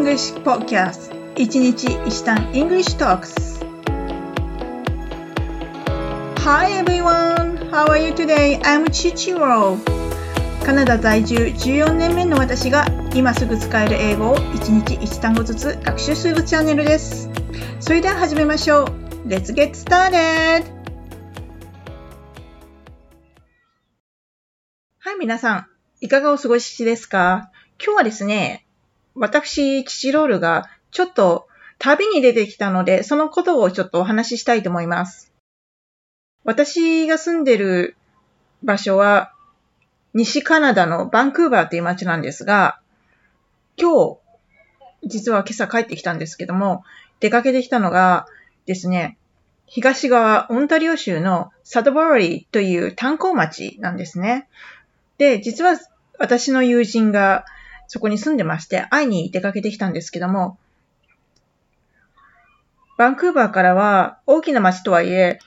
English Podcast 一日一単 English Talks Hi everyone! How are you today? I'm Chichiro カナダ在住14年目の私が今すぐ使える英語を一日一単語ずつ学習するチャンネルですそれでは始めましょう Let's get started! はい、皆さん、いかがお過ごしですか今日はですね、私、チロールがちょっと旅に出てきたので、そのことをちょっとお話ししたいと思います。私が住んでる場所は、西カナダのバンクーバーという街なんですが、今日、実は今朝帰ってきたんですけども、出かけてきたのがですね、東側、オンタリオ州のサドバーリーという炭鉱町なんですね。で、実は私の友人がそこに住んでまして、会いに出かけてきたんですけども、バンクーバーからは大きな街とはいえ、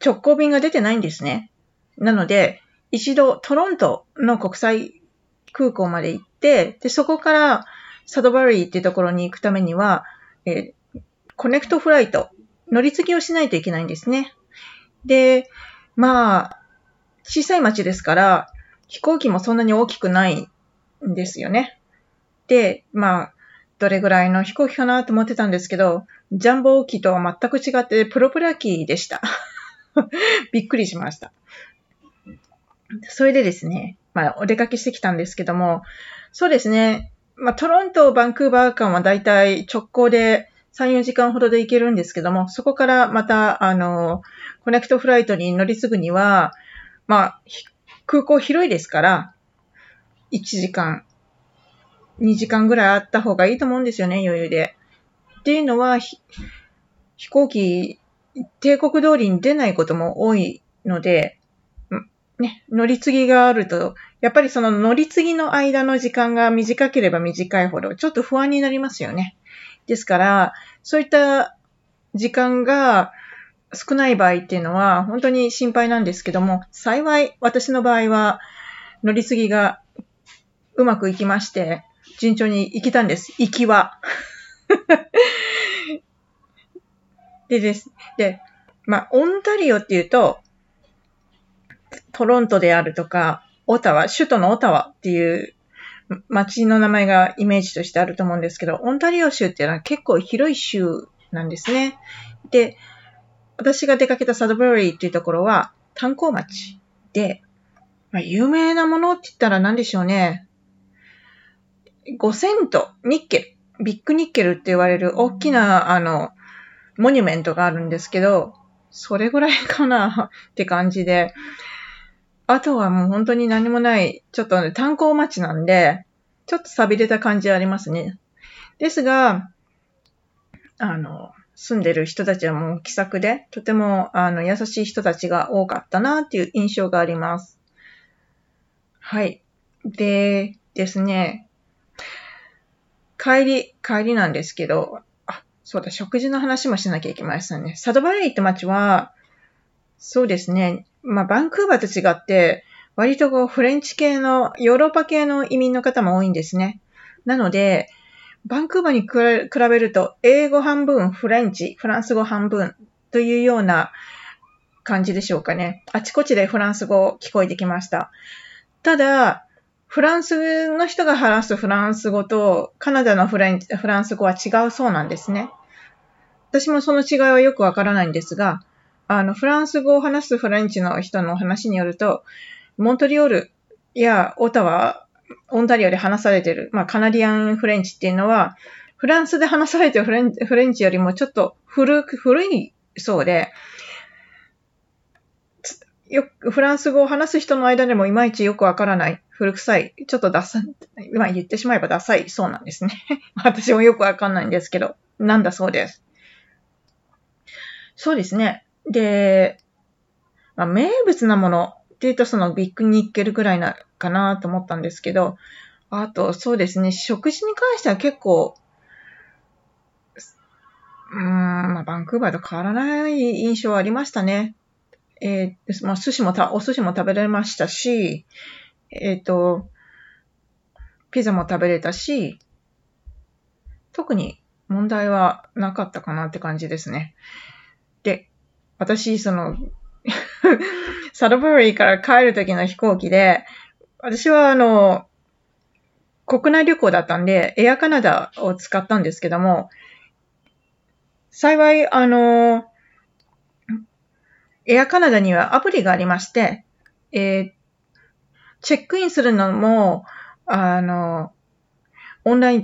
直行便が出てないんですね。なので、一度トロントの国際空港まで行って、で、そこからサドバリーっていうところに行くためには、えー、 connect flight、乗り継ぎをしないといけないんですね。で、まあ、小さい街ですから、飛行機もそんなに大きくないんですよね。で、まあ、どれぐらいの飛行機かなと思ってたんですけど、ジャンボ機とは全く違ってプロペラ機でした。びっくりしました。それでですね、まあ、お出かけしてきたんですけども、そうですね、まあ、トロント、バンクーバー間はだいたい直行で3、4時間ほどで行けるんですけども、そこからまた、あの、connect flight に乗り継ぐには、まあ、空港広いですから、1時間、2時間ぐらいあった方がいいと思うんですよね、余裕で。っていうのは、飛行機、定刻通りに出ないことも多いので、ね、乗り継ぎがあると、やっぱりその乗り継ぎの間の時間が短ければ短いほど、ちょっと不安になりますよね。ですから、そういった時間が少ない場合っていうのは、本当に心配なんですけども、幸い私の場合は、乗り継ぎがうまくいきまして、順調に行けたんです。行きは。でです。で、まあ、オンタリオっていうと、トロントであるとか、オタワ、首都のオタワっていう街の名前がイメージとしてあると思うんですけど、オンタリオ州っていうのは結構広い州なんですね。で、私が出かけたサドバリーっていうところは炭鉱町で、まあ、有名なものって言ったら何でしょうね。5セント、ニッケル、ビッグニッケルって言われる大きな、あの、モニュメントがあるんですけど、それぐらいかな って感じで、あとはもう本当に何もない、ちょっとね、炭鉱町なんで、ちょっと錆びれた感じありますね。ですが、あの、住んでる人たちはもう気さくで、とてもあの優しい人たちが多かったなっていう印象があります。はい。でですね、帰り、帰りなんですけど、あ、そうだ、食事の話もしなきゃいけませんね。サドバレイって街は、そうですね、まあ、バンクーバーと違って、割とこう、フレンチ系の、ヨーロッパ系の移民の方も多いんですね。なので、バンクーバーに比べると、英語半分、フレンチ、フランス語半分というような感じでしょうかね。あちこちでフランス語聞こえてきました。ただ、フランスの人が話すフランス語とカナダのフランフランス語は違うそうなんですね。私もその違いはよくわからないんですが、あの、フランス語を話すフレンチの人の話によると、モントリオールやオタワ、オンタリオで話されている、まあ、カナディアンフレンチっていうのは、フランスで話されてるフレンフレンチよりもちょっと古く、古いそうで、よフランス語を話す人の間でもいまいちよくわからない、古臭い、ちょっとダサ、まあ言ってしまえばダサいそうなんですね。私もよくわかんないんですけど、なんだそうです。そうですね。で、まあ、名物なものって言うとそのビッグニッケルぐらいな、かなと思ったんですけど、あと、そうですね、食事に関しては結構、うん、まあ、バンクーバーと変わらない印象はありましたね。えー、まあ、寿司もた、お寿司も食べられましたし、えっ、ー、と、ピザも食べれたし、特に問題はなかったかなって感じですね。で、私、その、サドバリーから帰る時の飛行機で、私はあの、国内旅行だったんで、エアカナダを使ったんですけども、幸い、あの、エアカナダにはアプリがありまして、えー、チェックインするのも、あの、オンライン、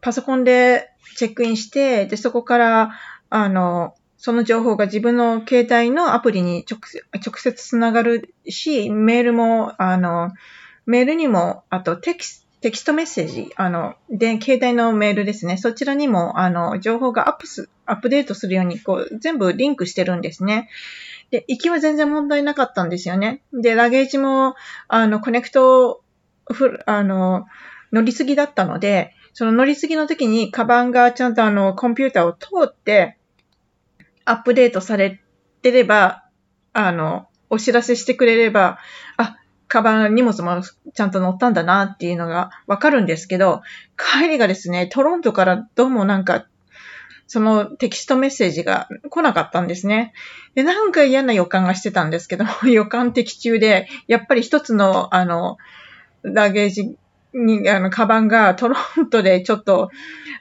パソコンでチェックインして、で、そこから、あの、その情報が自分の携帯のアプリに直直接つながるし、メールも、あの、メールにも、あとテキストテキストメッセージ、あの、で、携帯のメールですね。そちらにも、あの、情報がアップす、アップデートするように、こう、全部リンクしてるんですね。で、行きは全然問題なかったんですよね。で、ラゲージも、あの、コネクト、ふあの、乗り継ぎだったので、その乗り継ぎの時に、カバンがちゃんとあの、コンピューターを通って、アップデートされてれば、あの、お知らせしてくれれば、あ、カバン、荷物もちゃんと乗ったんだなっていうのがわかるんですけど、帰りがですね、トロントからどうもなんかそのテキストメッセージが来なかったんですね。で、なんか嫌な予感がしてたんですけど、予感的中で、やっぱり一つの、あの、ラゲージに、あの、カバンがトロントでちょっと、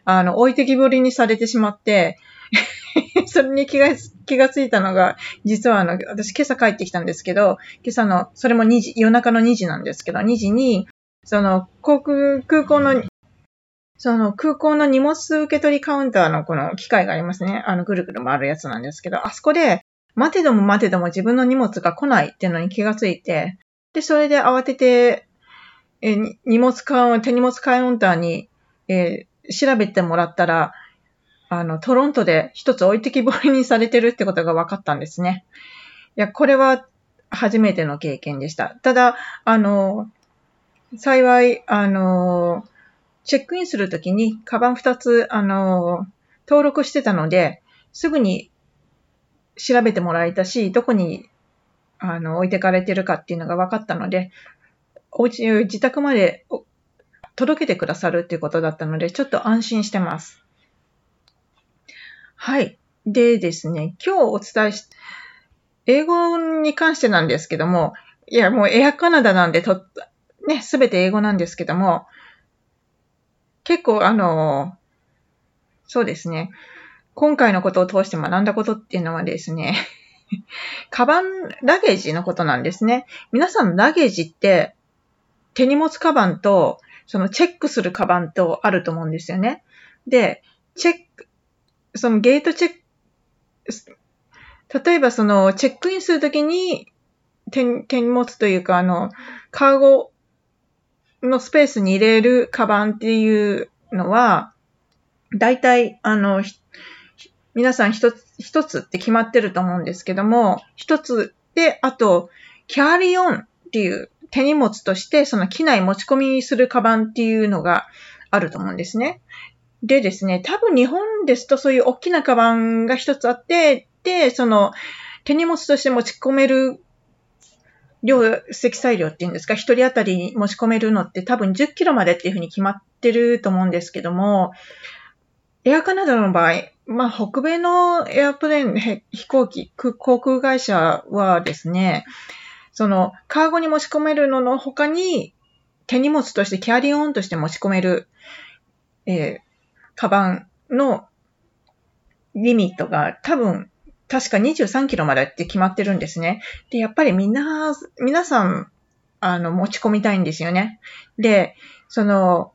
あの、置いてきぼりにされてしまって、それに気が、気がついたのが、実はあの、私今朝帰ってきたんですけど、今朝の、それも2時、夜中の2時なんですけど、2時に、その、航空、空港のその空港の荷物受け取りカウンターのこの機械がありますね。あのぐるぐる回るやつなんですけど、あそこで待てども待てども自分の荷物が来ないっていうのに気がついて、で、それで慌てて、え荷物カウン、手荷物カウンターに、えー、調べてもらったら、あの、トロントで一つ置いてきぼりにされてるってことが分かったんですね。いや、これは初めての経験でした。ただ、あの、幸い、あの、チェックインするときに、カバン2つ、あの、登録してたので、すぐに調べてもらえたし、どこに、あの、置いてかれてるかっていうのが分かったので、お家、自宅まで届けてくださるっていうことだったので、ちょっと安心してます。はい。でですね、今日お伝えし、英語に関してなんですけども、いや、もうエアカナダなんでと、ね、すべて英語なんですけども、結構あの、そうですね。今回のことを通して学んだことっていうのはですね、カバン、ラゲージのことなんですね。皆さんラゲージって手荷物カバンと、そのチェックするカバンとあると思うんですよね。で、チェック、そのゲートチェック、例えばそのチェックインするときに手手荷物というかあの、カーゴのスペースに入れるカバンっていうのは、大体、あの、皆さん一つ、一つって決まってると思うんですけども、一つで、あと、キャリオンっていう手荷物として、その機内持ち込みするカバンっていうのがあると思うんですね。でですね、多分日本ですとそういう大きなカバンが一つあって、で、その手荷物として持ち込める量、積載量っていうんですか、一人当たりに持ち込めるのって多分10キロまでっていうふうに決まってると思うんですけども、エアカナダの場合、まあ、北米のエアプレーン、飛行機、航空会社はですね、その、カーゴに持ち込めるのの他に、手荷物としてキャリーオンとして持ち込める、えー、カバンのリミットが多分確か23キロまでって決まってるんですね。で、やっぱりみんな、皆さん、あの、持ち込みたいんですよね。で、その、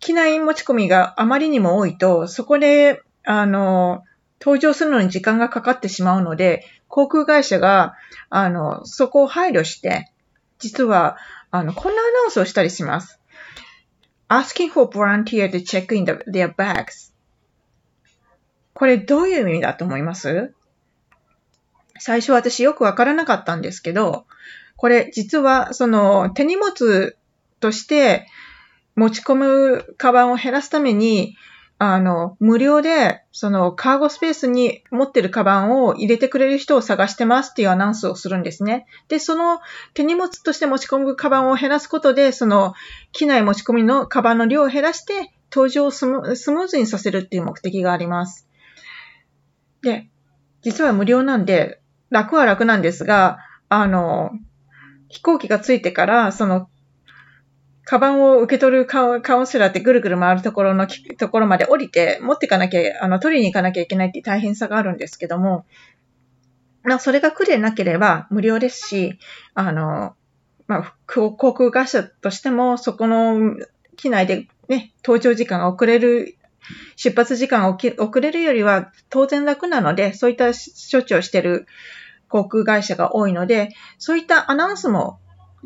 機内持ち込みがあまりにも多いと、そこで、あの、登場するのに時間がかかってしまうので、航空会社が、あの、そこを配慮して、実は、あの、こんなアナウンスをしたりします。asking for volunteer to check in their bags. これどういう意味だと思います？最初私よくわからなかったんですけど、これ実はその手荷物として持ち込むカバンを減らすために、あの、無料で、そのカーゴスペースに持ってるカバンを入れてくれる人を探してますっていうアナウンスをするんですね。で、その手荷物として持ち込むカバンを減らすことで、その機内持ち込みのカバンの量を減らして、搭乗をスムーズにさせるっていう目的があります。で、実は無料なんで、楽は楽なんですが、あの、飛行機が着いてから、その、カバンを受け取るカウンセラーってぐるぐる回るところのところまで降りて持っていかなきゃ、あの、取りに行かなきゃいけないっていう大変さがあるんですけども、まあ、それが苦でなければ無料ですし、あの、まあ、航空会社としても、そこの機内でね、搭乗時間が遅れる、出発時間が遅れるよりは当然楽なので、そういった処置をしている航空会社が多いので、そういったアナウンスも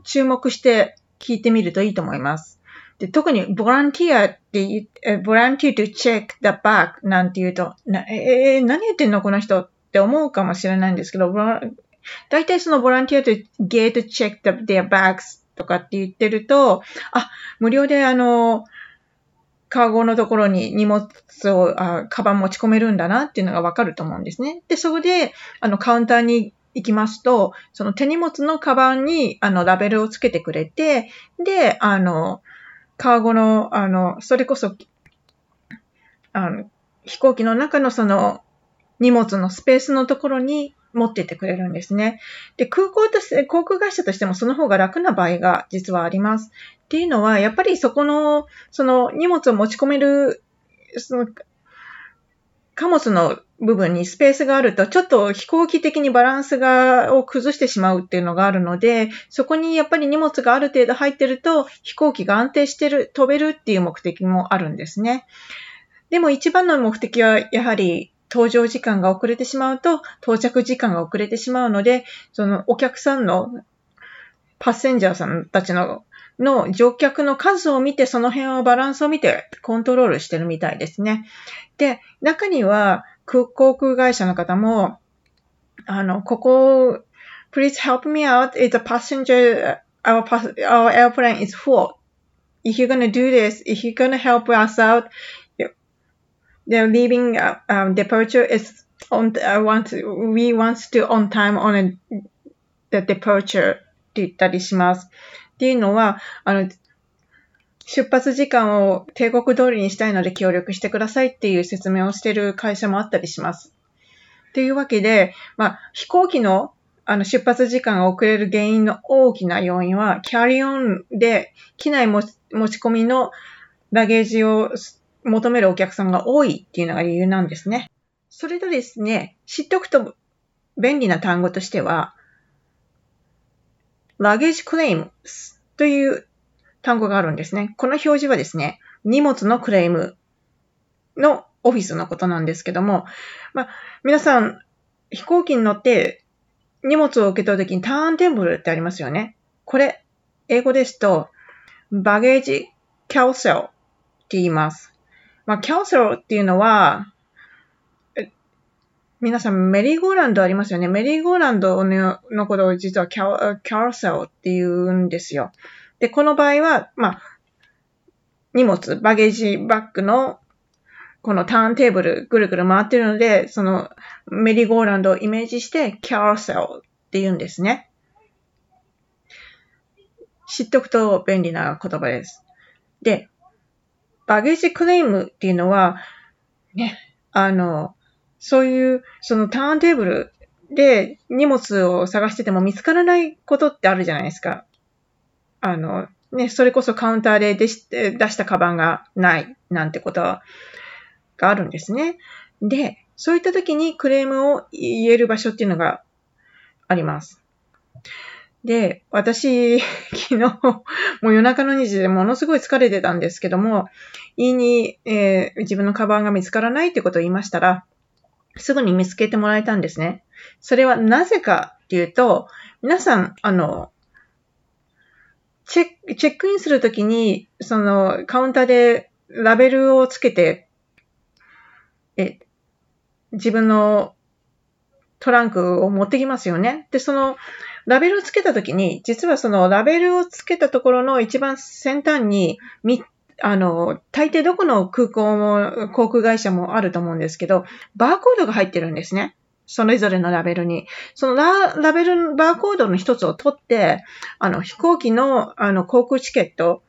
注目して聞いてみるといいと思います。で特にボランティアって言う、ボランティア to check the back なんて言うと、なえー、何言ってんの？この人って思うかもしれないんですけど、大体そのボランティア to get check their bags とかって言ってると、あ、無料であの、カーゴのところに荷物を、あカバン持ち込めるんだなっていうのがわかると思うんですね。で、そこで、あの、カウンターに行きますと、その手荷物のカバンに、あの、ラベルをつけてくれて、で、あの、カーゴの、あの、それこそ、あの、飛行機の中のその、荷物のスペースのところに持ってってくれるんですね。で、空港として、航空会社としてもその方が楽な場合が実はあります。っていうのは、やっぱりそこの、その荷物を持ち込める、その、貨物の部分にスペースがあると、ちょっと飛行機的にバランスが、を崩してしまうっていうのがあるので、そこにやっぱり荷物がある程度入ってると、飛行機が安定してる、飛べるっていう目的もあるんですね。でも一番の目的は、やはり、搭乗時間が遅れてしまうと、到着時間が遅れてしまうので、そのお客さんのパッセンジャーさんたちのの乗客の数を見て、その辺をバランスを見てコントロールしてるみたいですね。で、中には航空会社の方も、あの、ここ、please help me out. It's a passenger, our, our airplane is full. If you're gonna do this, if you're gonna help us out, the leaving uh, um, departure is on uh, want we want to on time on a, the departure って言ったりします。っていうのは、あの、出発時間を帝国通りにしたいので協力してくださいっていう説明をしている会社もあったりします。というわけで、まあ、飛行機のあの出発時間が遅れる原因の大きな要因は、キャリオンで機内持ち込みのラゲージを求めるお客さんが多いっていうのが理由なんですね。それとですね、知っておくと便利な単語としては、ラゲージクレームという単語があるんですね。この表示はですね、荷物のクレームのオフィスのことなんですけども、まあ、皆さん、飛行機に乗って荷物を受け取るときにターンテーブルってありますよね。これ、英語ですと、バゲージキャウセルって言います。まあ、キャウセルっていうのは、皆さんメリーゴーランドありますよね？メリーゴーランドのことを実はキャキャウセルって言うんですよ。で、この場合は、まあ、荷物、バゲージバッグのこのターンテーブルぐるぐる回ってるので、そのメリーゴーランドをイメージしてキャウセルって言うんですね。知っておくと便利な言葉です。で、バゲージクレームっていうのは、ね、あの、そういう、そのターンテーブルで荷物を探してても見つからないことってあるじゃないですか。あの、ね、それこそカウンターで出し出したカバンがないなんてことがあるんですね。で、そういった時にクレームを言える場所っていうのがあります。で、私、昨日、もう夜中の2時でものすごい疲れてたんですけども、言いに、えー、自分のカバンが見つからないってことを言いましたら、すぐに見つけてもらえたんですね。それはなぜかっていうと、皆さん、あの、チェック、チェックインするときに、その、カウンターでラベルをつけて、え、自分のトランクを持ってきますよね。で、その、ラベルをつけたときに、実はそのラベルをつけたところの一番先端に、み、あの、大抵どこの空港も、航空会社もあると思うんですけど、バーコードが入ってるんですね。それぞれのラベルに。そのララベル、バーコードの一つを取って、あの、飛行機の、あの、航空チケット、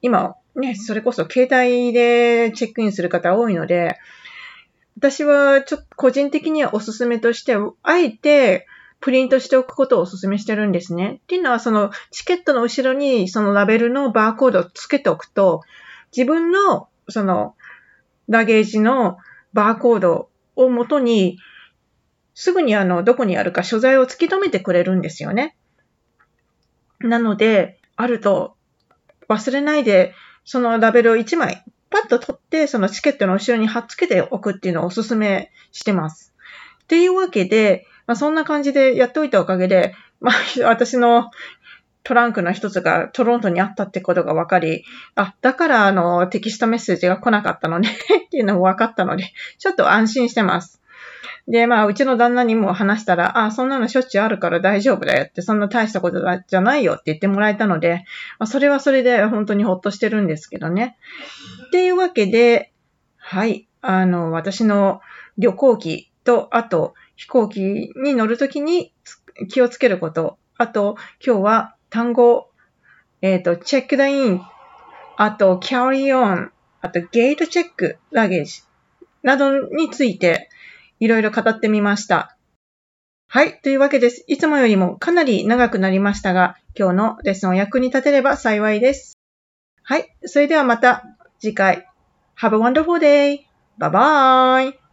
今、ね、それこそ携帯でチェックインする方多いので、私はちょっと個人的にはおすすめとして、あえてプリントしておくことをお勧めしてるんですね。っていうのは、そのチケットの後ろにそのラベルのバーコードをつけておくと、自分のそのラゲージのバーコードをもとに、すぐにあの、どこにあるか所在を突き止めてくれるんですよね。なので、あると忘れないで、そのラベルを1枚パッと取って、そのチケットの後ろに貼っつけておくっていうのをお勧めしてます。っていうわけで、まあ、そんな感じでやっておいたおかげで、まあ、私のトランクの一つがトロントにあったってことが分かり、あ、だからあのテキストメッセージが来なかったのね っていうのも分かったので、ちょっと安心してます。で、まあ、うちの旦那にも話したら、あ、そんなのしょっちゅうあるから大丈夫だよって、そんな大したことじゃないよって言ってもらえたので、まあ、それはそれで本当にほっとしてるんですけどね。っていうわけで、はい、あの、私の旅行機と、あと、飛行機に乗るときに気をつけること。あと、今日は単語、えっ、ー、と、チェックダイン、あと、キャリーオン、あと、ゲートチェック、ラゲージなどについていろいろ語ってみました。はい。というわけです。いつもよりもかなり長くなりましたが、今日のレッスンを役に立てれば幸いです。はい。それではまた次回。Have a wonderful day! Bye bye!